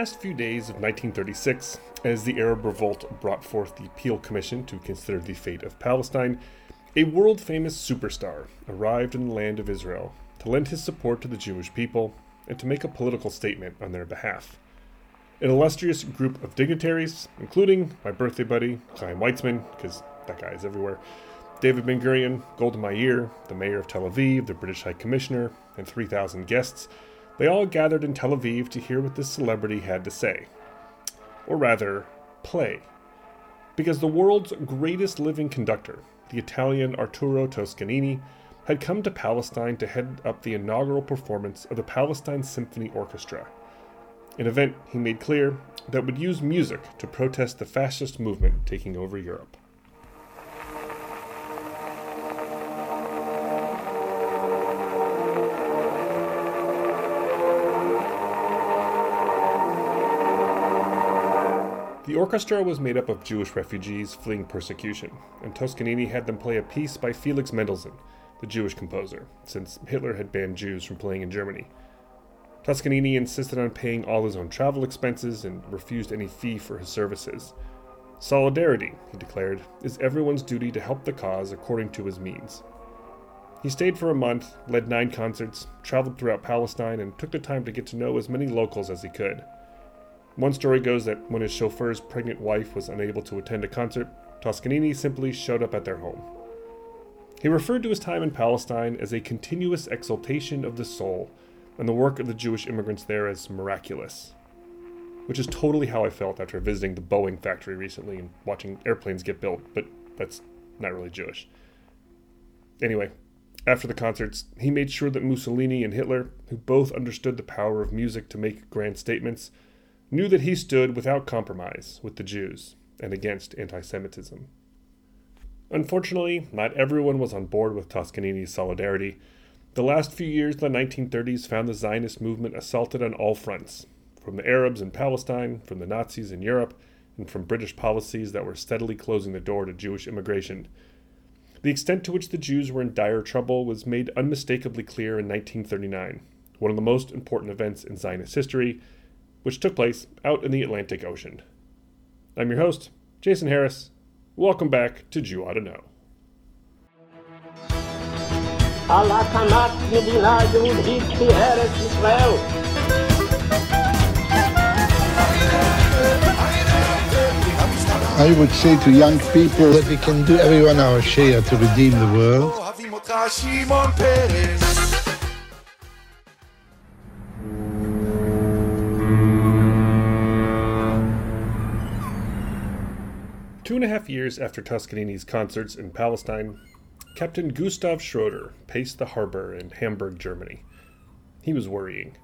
last few days of 1936, as the Arab revolt brought forth the Peel Commission to consider the fate of Palestine, a world famous superstar arrived in the land of Israel to lend his support to the Jewish people and to make a political statement on their behalf. An illustrious group of dignitaries, including my birthday buddy, Chaim Weizmann, because that guy is everywhere, David Ben Gurion, Golda Meir, the mayor of Tel Aviv, the British High Commissioner, and 3,000 guests, they all gathered in Tel Aviv to hear what this celebrity had to say. Or rather, play. Because the world's greatest living conductor, the Italian Arturo Toscanini, had come to Palestine to head up the inaugural performance of the Palestine Symphony Orchestra, an event he made clear that would use music to protest the fascist movement taking over Europe. The orchestra was made up of Jewish refugees fleeing persecution, and Toscanini had them play a piece by Felix Mendelssohn, the Jewish composer, since Hitler had banned Jews from playing in Germany. Toscanini insisted on paying all his own travel expenses and refused any fee for his services. Solidarity, he declared, is everyone's duty to help the cause according to his means. He stayed for a month, led nine concerts, traveled throughout Palestine, and took the time to get to know as many locals as he could. One story goes that when his chauffeur's pregnant wife was unable to attend a concert, Toscanini simply showed up at their home. He referred to his time in Palestine as a continuous exaltation of the soul, and the work of the Jewish immigrants there as miraculous. Which is totally how I felt after visiting the Boeing factory recently and watching airplanes get built, but that's not really Jewish. Anyway, after the concerts, he made sure that Mussolini and Hitler, who both understood the power of music to make grand statements, knew that he stood without compromise with the Jews and against anti Semitism. Unfortunately, not everyone was on board with Toscanini's solidarity. The last few years of the 1930s found the Zionist movement assaulted on all fronts from the Arabs in Palestine, from the Nazis in Europe, and from British policies that were steadily closing the door to Jewish immigration. The extent to which the Jews were in dire trouble was made unmistakably clear in 1939, one of the most important events in Zionist history, which took place out in the Atlantic Ocean. I'm your host, Jason Harris. Welcome back to Jew Ought to Know. I would say to young people that we can do everyone our share to redeem the world. And a half years after Toscanini's concerts in Palestine, Captain Gustav Schroeder paced the harbor in Hamburg, Germany. He was worrying.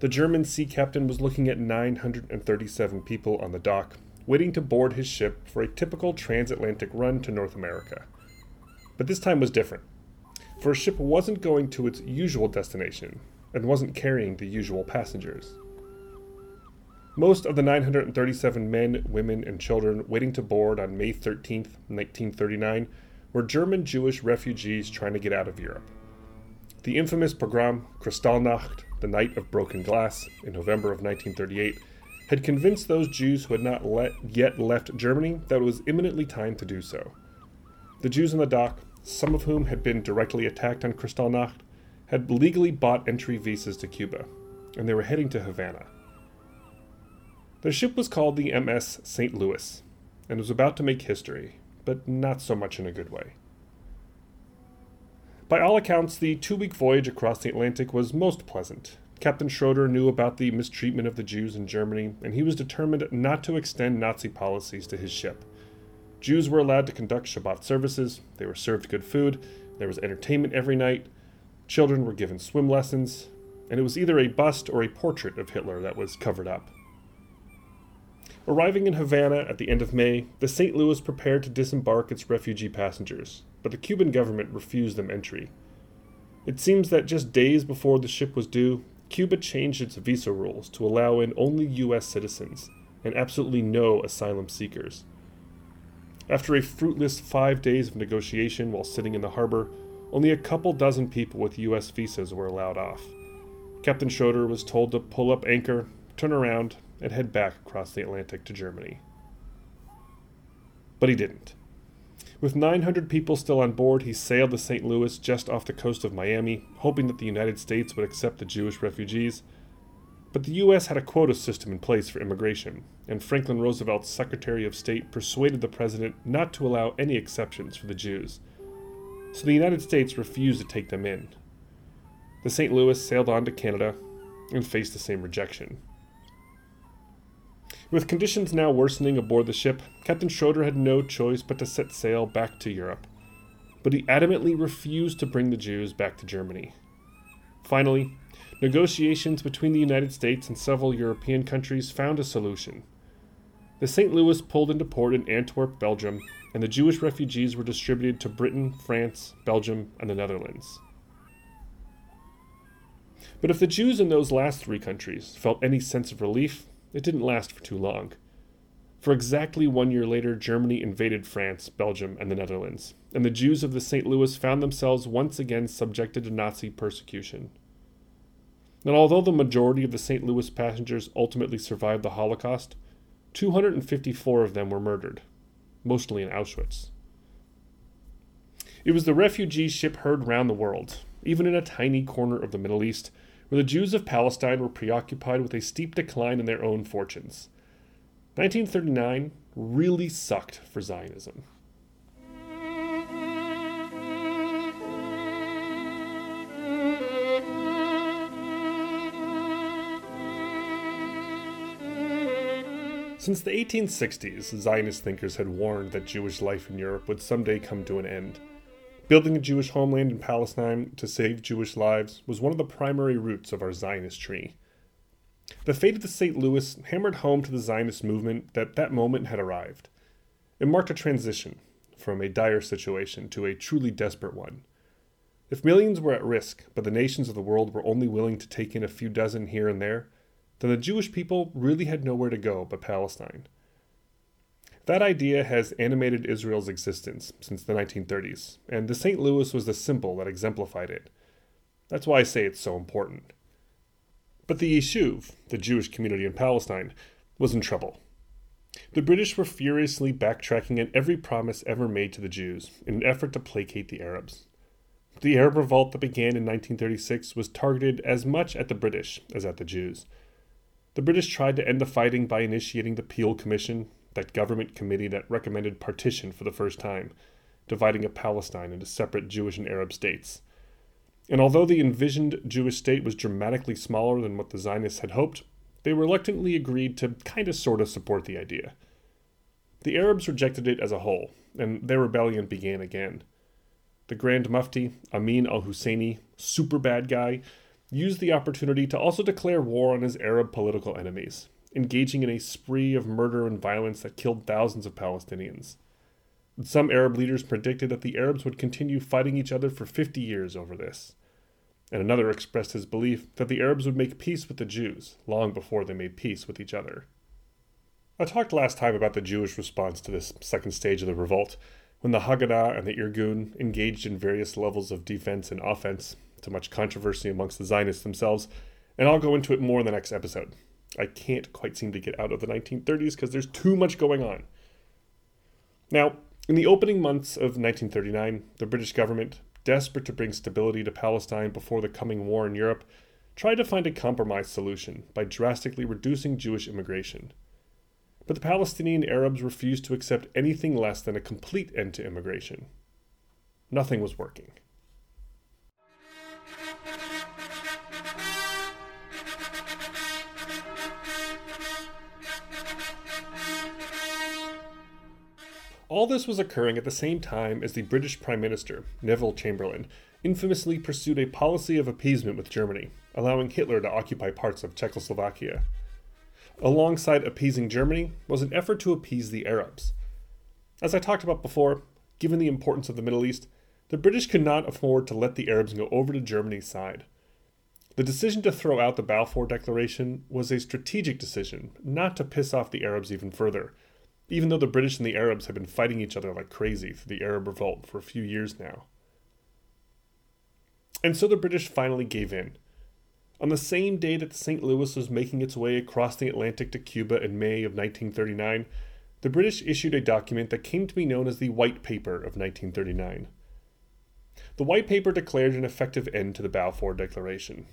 The German sea captain was looking at 937 people on the dock, waiting to board his ship for a typical transatlantic run to North America. But this time was different, for a ship wasn't going to its usual destination and wasn't carrying the usual passengers. Most of the 937 men, women, and children waiting to board on May 13, 1939, were German Jewish refugees trying to get out of Europe. The infamous pogrom Kristallnacht, the Night of Broken Glass, in November of 1938, had convinced those Jews who had not let, yet left Germany that it was imminently time to do so. The Jews on the dock, some of whom had been directly attacked on Kristallnacht, had legally bought entry visas to Cuba, and they were heading to Havana. The ship was called the MS St. Louis and was about to make history, but not so much in a good way. By all accounts, the two week voyage across the Atlantic was most pleasant. Captain Schroeder knew about the mistreatment of the Jews in Germany, and he was determined not to extend Nazi policies to his ship. Jews were allowed to conduct Shabbat services, they were served good food, there was entertainment every night, children were given swim lessons, and it was either a bust or a portrait of Hitler that was covered up. Arriving in Havana at the end of May, the St. Louis prepared to disembark its refugee passengers, but the Cuban government refused them entry. It seems that just days before the ship was due, Cuba changed its visa rules to allow in only U.S. citizens and absolutely no asylum seekers. After a fruitless five days of negotiation while sitting in the harbor, only a couple dozen people with U.S. visas were allowed off. Captain Schroeder was told to pull up anchor, turn around, and head back across the Atlantic to Germany. But he didn't. With 900 people still on board, he sailed to St. Louis just off the coast of Miami, hoping that the United States would accept the Jewish refugees. But the U.S. had a quota system in place for immigration, and Franklin Roosevelt's Secretary of State persuaded the president not to allow any exceptions for the Jews. So the United States refused to take them in. The St. Louis sailed on to Canada and faced the same rejection. With conditions now worsening aboard the ship, Captain Schroeder had no choice but to set sail back to Europe. But he adamantly refused to bring the Jews back to Germany. Finally, negotiations between the United States and several European countries found a solution. The St. Louis pulled into port in Antwerp, Belgium, and the Jewish refugees were distributed to Britain, France, Belgium, and the Netherlands. But if the Jews in those last three countries felt any sense of relief, it didn't last for too long. For exactly one year later, Germany invaded France, Belgium, and the Netherlands, and the Jews of the St. Louis found themselves once again subjected to Nazi persecution. And although the majority of the St. Louis passengers ultimately survived the Holocaust, 254 of them were murdered, mostly in Auschwitz. It was the refugee ship heard round the world, even in a tiny corner of the Middle East, where the Jews of Palestine were preoccupied with a steep decline in their own fortunes. 1939 really sucked for Zionism. Since the 1860s, Zionist thinkers had warned that Jewish life in Europe would someday come to an end. Building a Jewish homeland in Palestine to save Jewish lives was one of the primary roots of our Zionist tree. The fate of the St. Louis hammered home to the Zionist movement that that moment had arrived. It marked a transition from a dire situation to a truly desperate one. If millions were at risk, but the nations of the world were only willing to take in a few dozen here and there, then the Jewish people really had nowhere to go but Palestine. That idea has animated Israel's existence since the 1930s, and the St. Louis was the symbol that exemplified it. That's why I say it's so important. But the Yishuv, the Jewish community in Palestine, was in trouble. The British were furiously backtracking on every promise ever made to the Jews in an effort to placate the Arabs. The Arab revolt that began in 1936 was targeted as much at the British as at the Jews. The British tried to end the fighting by initiating the Peel Commission, that government committee that recommended partition for the first time, dividing up Palestine into separate Jewish and Arab states. And although the envisioned Jewish state was dramatically smaller than what the Zionists had hoped, they reluctantly agreed to kind of sort of support the idea. The Arabs rejected it as a whole, and their rebellion began again. The Grand Mufti, Amin al Husseini, super bad guy, used the opportunity to also declare war on his Arab political enemies, engaging in a spree of murder and violence that killed thousands of Palestinians. Some Arab leaders predicted that the Arabs would continue fighting each other for 50 years over this. And another expressed his belief that the Arabs would make peace with the Jews long before they made peace with each other. I talked last time about the Jewish response to this second stage of the revolt, when the Haganah and the Irgun engaged in various levels of defense and offense, to much controversy amongst the Zionists themselves, and I'll go into it more in the next episode. I can't quite seem to get out of the 1930s because there's too much going on. Now, in the opening months of 1939, the British government, desperate to bring stability to Palestine before the coming war in Europe, tried to find a compromise solution by drastically reducing Jewish immigration. But the Palestinian Arabs refused to accept anything less than a complete end to immigration. Nothing was working. All this was occurring at the same time as the British Prime Minister, Neville Chamberlain, infamously pursued a policy of appeasement with Germany, allowing Hitler to occupy parts of Czechoslovakia. Alongside appeasing Germany was an effort to appease the Arabs. As I talked about before, given the importance of the Middle East, the British could not afford to let the Arabs go over to Germany's side. The decision to throw out the Balfour Declaration was a strategic decision, not to piss off the Arabs even further even though the British and the Arabs have been fighting each other like crazy through the Arab Revolt for a few years now. And so the British finally gave in. On the same day that the St. Louis was making its way across the Atlantic to Cuba in May of 1939, the British issued a document that came to be known as the White Paper of 1939. The White Paper declared an effective end to the Balfour Declaration.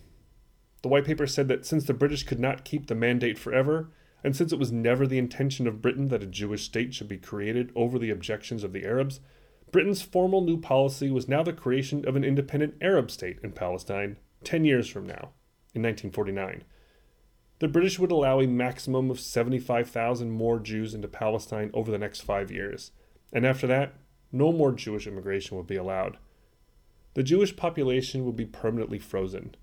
The White Paper said that since the British could not keep the mandate forever, and since it was never the intention of Britain that a Jewish state should be created over the objections of the Arabs, Britain's formal new policy was now the creation of an independent Arab state in Palestine 10 years from now, in 1949. The British would allow a maximum of 75,000 more Jews into Palestine over the next five years, and after that, no more Jewish immigration would be allowed. The Jewish population would be permanently frozen.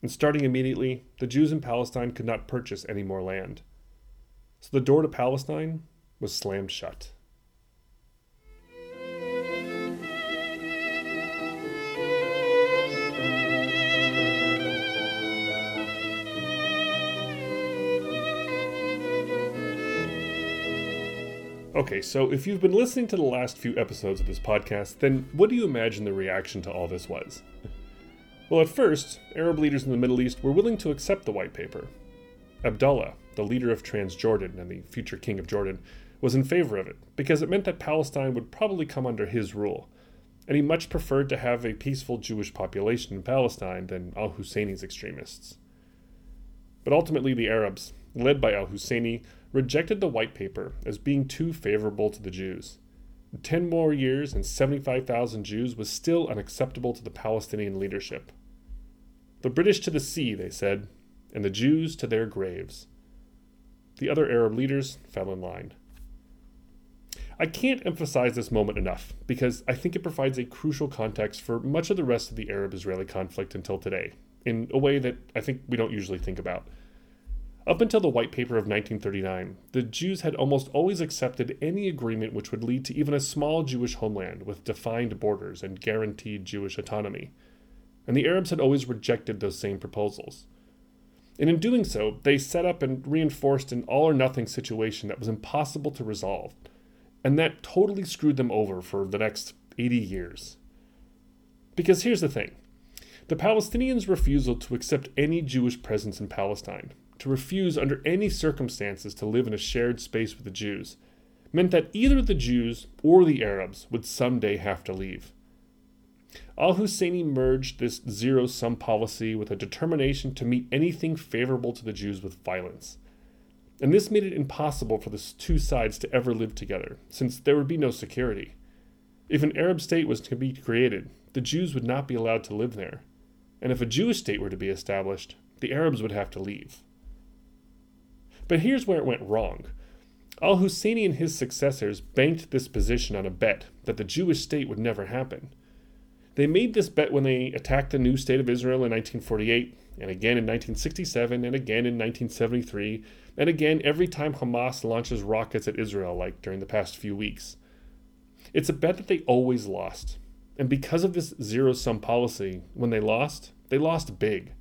And starting immediately, the Jews in Palestine could not purchase any more land. So the door to Palestine was slammed shut. Okay, so if you've been listening to the last few episodes of this podcast, then what do you imagine the reaction to all this was? Well, at first, Arab leaders in the Middle East were willing to accept the white paper. Abdullah, the leader of Transjordan and the future king of Jordan, was in favor of it because it meant that Palestine would probably come under his rule, and he much preferred to have a peaceful Jewish population in Palestine than al Husseini's extremists. But ultimately, the Arabs, led by al Husseini, rejected the white paper as being too favorable to the Jews. Ten more years and 75,000 Jews was still unacceptable to the Palestinian leadership. The British to the sea, they said, and the Jews to their graves. The other Arab leaders fell in line. I can't emphasize this moment enough because I think it provides a crucial context for much of the rest of the Arab Israeli conflict until today, in a way that I think we don't usually think about. Up until the White Paper of 1939, the Jews had almost always accepted any agreement which would lead to even a small Jewish homeland with defined borders and guaranteed Jewish autonomy. And the Arabs had always rejected those same proposals. And in doing so, they set up and reinforced an all or nothing situation that was impossible to resolve. And that totally screwed them over for the next 80 years. Because here's the thing the Palestinians' refusal to accept any Jewish presence in Palestine to refuse under any circumstances to live in a shared space with the Jews meant that either the Jews or the Arabs would someday have to leave. Al Husseini merged this zero sum policy with a determination to meet anything favorable to the Jews with violence. And this made it impossible for the two sides to ever live together, since there would be no security. If an Arab state was to be created, the Jews would not be allowed to live there. And if a Jewish state were to be established, the Arabs would have to leave. But here's where it went wrong. Al Husseini and his successors banked this position on a bet that the Jewish state would never happen. They made this bet when they attacked the new state of Israel in 1948, and again in 1967, and again in 1973, and again every time Hamas launches rockets at Israel, like during the past few weeks. It's a bet that they always lost. And because of this zero sum policy, when they lost, they lost big.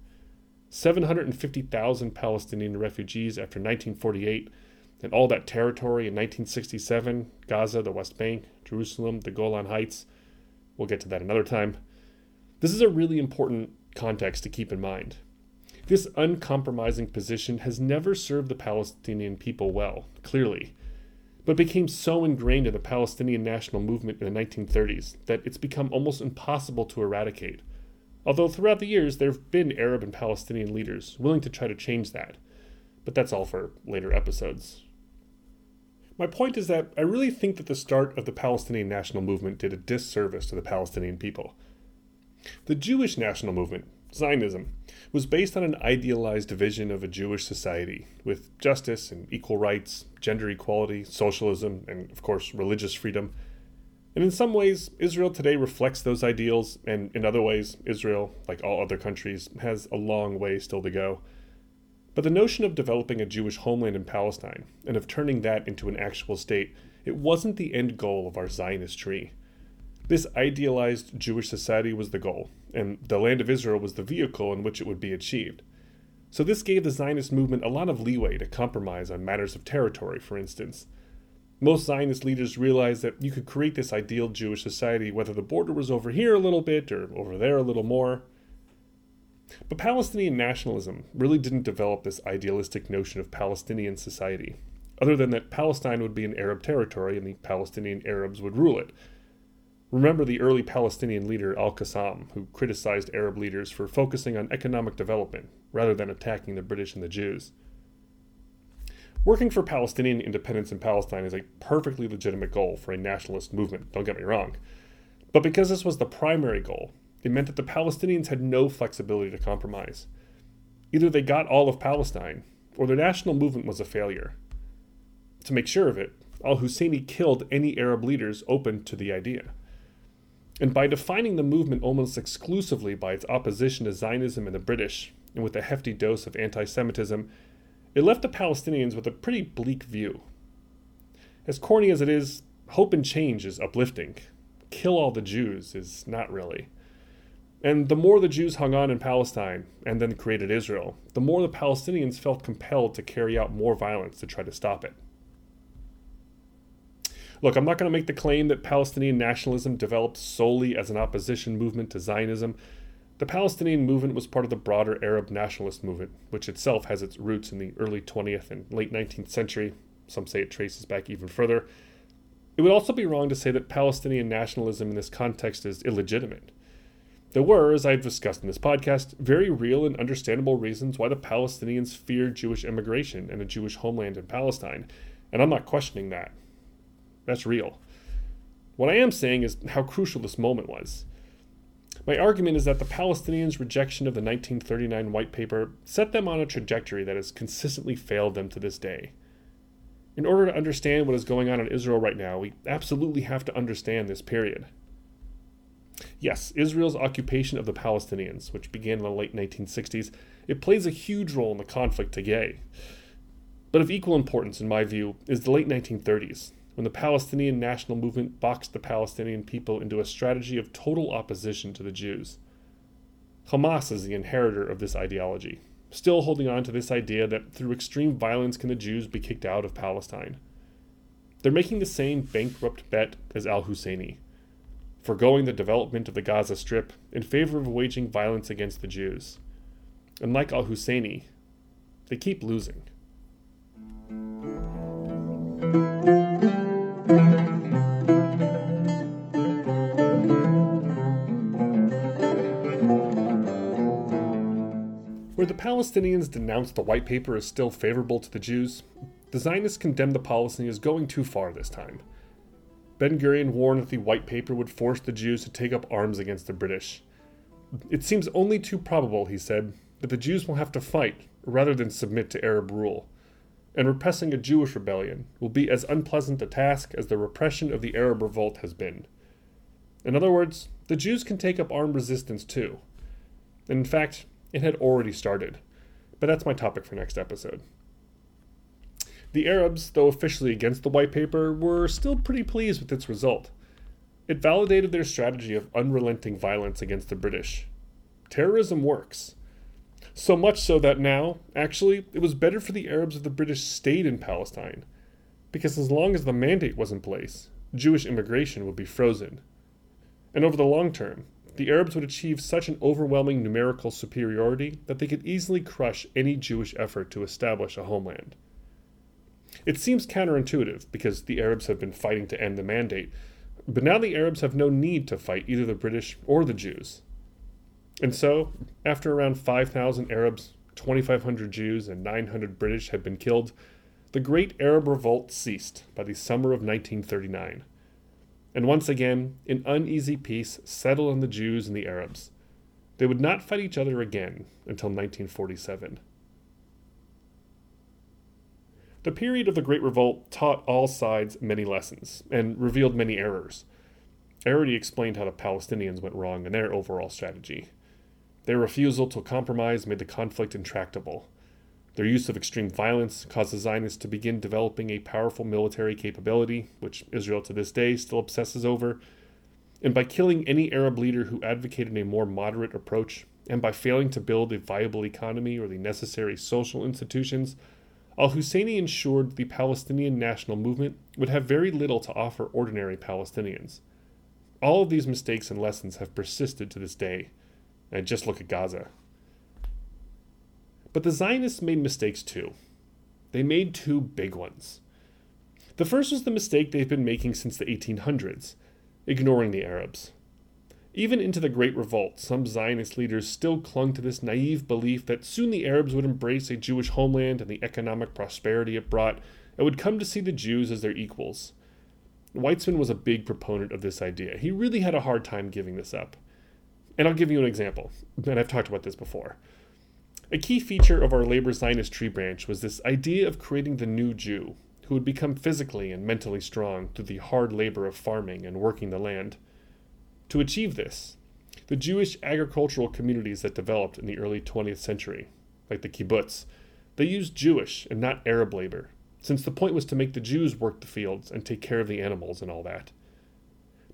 750,000 Palestinian refugees after 1948 and all that territory in 1967 Gaza, the West Bank, Jerusalem, the Golan Heights. We'll get to that another time. This is a really important context to keep in mind. This uncompromising position has never served the Palestinian people well, clearly, but became so ingrained in the Palestinian national movement in the 1930s that it's become almost impossible to eradicate. Although throughout the years there have been Arab and Palestinian leaders willing to try to change that. But that's all for later episodes. My point is that I really think that the start of the Palestinian national movement did a disservice to the Palestinian people. The Jewish national movement, Zionism, was based on an idealized vision of a Jewish society with justice and equal rights, gender equality, socialism, and of course religious freedom and in some ways, Israel today reflects those ideals, and in other ways, Israel, like all other countries, has a long way still to go. But the notion of developing a Jewish homeland in Palestine, and of turning that into an actual state, it wasn't the end goal of our Zionist tree. This idealized Jewish society was the goal, and the land of Israel was the vehicle in which it would be achieved. So this gave the Zionist movement a lot of leeway to compromise on matters of territory, for instance. Most Zionist leaders realized that you could create this ideal Jewish society whether the border was over here a little bit or over there a little more. But Palestinian nationalism really didn't develop this idealistic notion of Palestinian society, other than that Palestine would be an Arab territory and the Palestinian Arabs would rule it. Remember the early Palestinian leader Al Qassam, who criticized Arab leaders for focusing on economic development rather than attacking the British and the Jews. Working for Palestinian independence in Palestine is a perfectly legitimate goal for a nationalist movement, don't get me wrong. But because this was the primary goal, it meant that the Palestinians had no flexibility to compromise. Either they got all of Palestine, or their national movement was a failure. To make sure of it, al Husseini killed any Arab leaders open to the idea. And by defining the movement almost exclusively by its opposition to Zionism and the British, and with a hefty dose of anti Semitism, it left the Palestinians with a pretty bleak view. As corny as it is, hope and change is uplifting. Kill all the Jews is not really. And the more the Jews hung on in Palestine and then created Israel, the more the Palestinians felt compelled to carry out more violence to try to stop it. Look, I'm not going to make the claim that Palestinian nationalism developed solely as an opposition movement to Zionism. The Palestinian movement was part of the broader Arab nationalist movement, which itself has its roots in the early 20th and late 19th century. Some say it traces back even further. It would also be wrong to say that Palestinian nationalism in this context is illegitimate. There were, as I've discussed in this podcast, very real and understandable reasons why the Palestinians feared Jewish immigration and a Jewish homeland in Palestine, and I'm not questioning that. That's real. What I am saying is how crucial this moment was. My argument is that the Palestinians' rejection of the 1939 White Paper set them on a trajectory that has consistently failed them to this day. In order to understand what is going on in Israel right now, we absolutely have to understand this period. Yes, Israel's occupation of the Palestinians, which began in the late 1960s, it plays a huge role in the conflict today. But of equal importance, in my view, is the late 1930s, when the Palestinian national movement boxed the Palestinian people into a strategy of total opposition to the Jews. Hamas is the inheritor of this ideology, still holding on to this idea that through extreme violence can the Jews be kicked out of Palestine. They're making the same bankrupt bet as al Husseini, foregoing the development of the Gaza Strip in favor of waging violence against the Jews. And like al Husseini, they keep losing. Where the Palestinians denounced the white paper as still favorable to the Jews, the Zionists condemned the policy as going too far this time. Ben Gurion warned that the white paper would force the Jews to take up arms against the British. It seems only too probable, he said, that the Jews will have to fight rather than submit to Arab rule, and repressing a Jewish rebellion will be as unpleasant a task as the repression of the Arab revolt has been. In other words, the Jews can take up armed resistance too. And in fact, it had already started. But that's my topic for next episode. The Arabs, though officially against the white paper, were still pretty pleased with its result. It validated their strategy of unrelenting violence against the British. Terrorism works. So much so that now, actually, it was better for the Arabs if the British stayed in Palestine, because as long as the mandate was in place, Jewish immigration would be frozen. And over the long term, the Arabs would achieve such an overwhelming numerical superiority that they could easily crush any Jewish effort to establish a homeland. It seems counterintuitive because the Arabs have been fighting to end the mandate, but now the Arabs have no need to fight either the British or the Jews. And so, after around 5,000 Arabs, 2,500 Jews, and 900 British had been killed, the Great Arab Revolt ceased by the summer of 1939. And once again, an uneasy peace settled on the Jews and the Arabs. They would not fight each other again until 1947. The period of the Great Revolt taught all sides many lessons and revealed many errors. I already explained how the Palestinians went wrong in their overall strategy. Their refusal to compromise made the conflict intractable. Their use of extreme violence caused the Zionists to begin developing a powerful military capability, which Israel to this day still obsesses over. And by killing any Arab leader who advocated a more moderate approach, and by failing to build a viable economy or the necessary social institutions, Al Husseini ensured the Palestinian national movement would have very little to offer ordinary Palestinians. All of these mistakes and lessons have persisted to this day. And just look at Gaza. But the Zionists made mistakes too. They made two big ones. The first was the mistake they've been making since the 1800s ignoring the Arabs. Even into the Great Revolt, some Zionist leaders still clung to this naive belief that soon the Arabs would embrace a Jewish homeland and the economic prosperity it brought and would come to see the Jews as their equals. Weizmann was a big proponent of this idea. He really had a hard time giving this up. And I'll give you an example, and I've talked about this before. A key feature of our labor Zionist tree branch was this idea of creating the new Jew, who would become physically and mentally strong through the hard labor of farming and working the land. To achieve this, the Jewish agricultural communities that developed in the early 20th century, like the kibbutz, they used Jewish and not Arab labor, since the point was to make the Jews work the fields and take care of the animals and all that.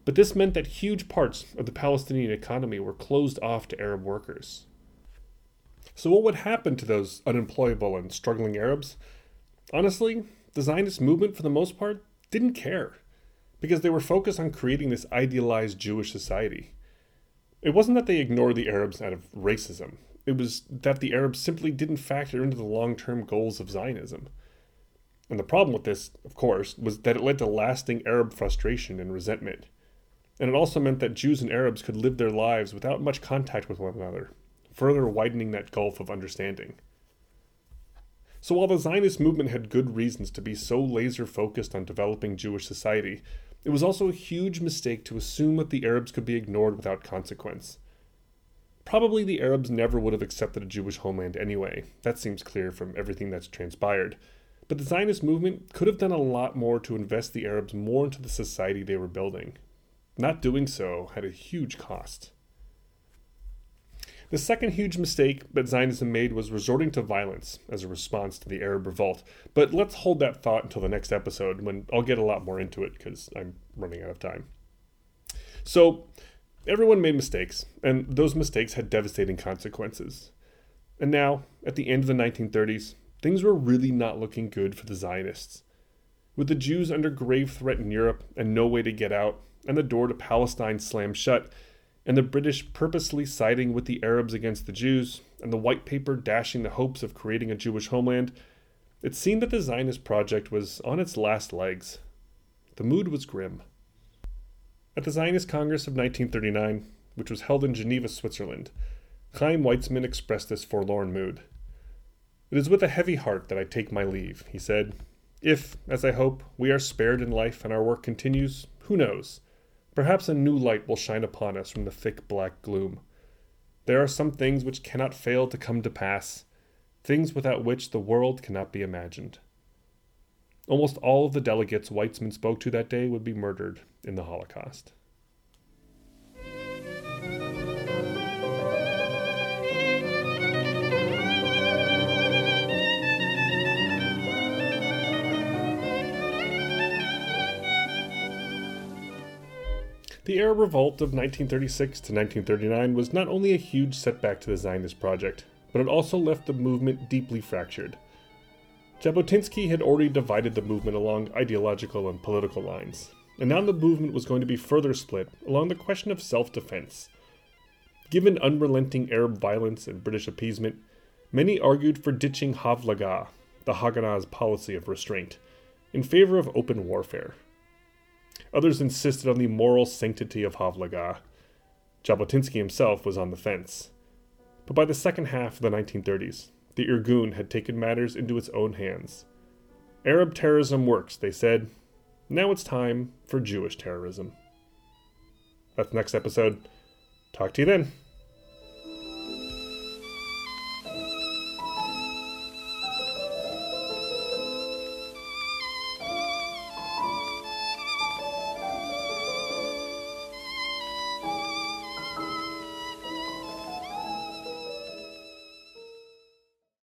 But this meant that huge parts of the Palestinian economy were closed off to Arab workers. So, what would happen to those unemployable and struggling Arabs? Honestly, the Zionist movement, for the most part, didn't care because they were focused on creating this idealized Jewish society. It wasn't that they ignored the Arabs out of racism, it was that the Arabs simply didn't factor into the long term goals of Zionism. And the problem with this, of course, was that it led to lasting Arab frustration and resentment. And it also meant that Jews and Arabs could live their lives without much contact with one another, further widening that gulf of understanding. So while the Zionist movement had good reasons to be so laser focused on developing Jewish society, it was also a huge mistake to assume that the Arabs could be ignored without consequence. Probably the Arabs never would have accepted a Jewish homeland anyway, that seems clear from everything that's transpired. But the Zionist movement could have done a lot more to invest the Arabs more into the society they were building. Not doing so had a huge cost. The second huge mistake that Zionism made was resorting to violence as a response to the Arab revolt. But let's hold that thought until the next episode when I'll get a lot more into it because I'm running out of time. So, everyone made mistakes, and those mistakes had devastating consequences. And now, at the end of the 1930s, things were really not looking good for the Zionists. With the Jews under grave threat in Europe and no way to get out, and the door to Palestine slammed shut, and the British purposely siding with the Arabs against the Jews, and the White Paper dashing the hopes of creating a Jewish homeland, it seemed that the Zionist project was on its last legs. The mood was grim. At the Zionist Congress of 1939, which was held in Geneva, Switzerland, Chaim Weizmann expressed this forlorn mood. It is with a heavy heart that I take my leave, he said. If, as I hope, we are spared in life and our work continues, who knows? Perhaps a new light will shine upon us from the thick black gloom. There are some things which cannot fail to come to pass, things without which the world cannot be imagined. Almost all of the delegates Weizmann spoke to that day would be murdered in the Holocaust. The Arab Revolt of 1936 to 1939 was not only a huge setback to the Zionist project, but it also left the movement deeply fractured. Jabotinsky had already divided the movement along ideological and political lines, and now the movement was going to be further split along the question of self defense. Given unrelenting Arab violence and British appeasement, many argued for ditching Havlaga, the Haganah's policy of restraint, in favor of open warfare. Others insisted on the moral sanctity of Havlaga. Jabotinsky himself was on the fence. But by the second half of the 1930s, the Irgun had taken matters into its own hands. Arab terrorism works, they said. Now it's time for Jewish terrorism. That's next episode. Talk to you then.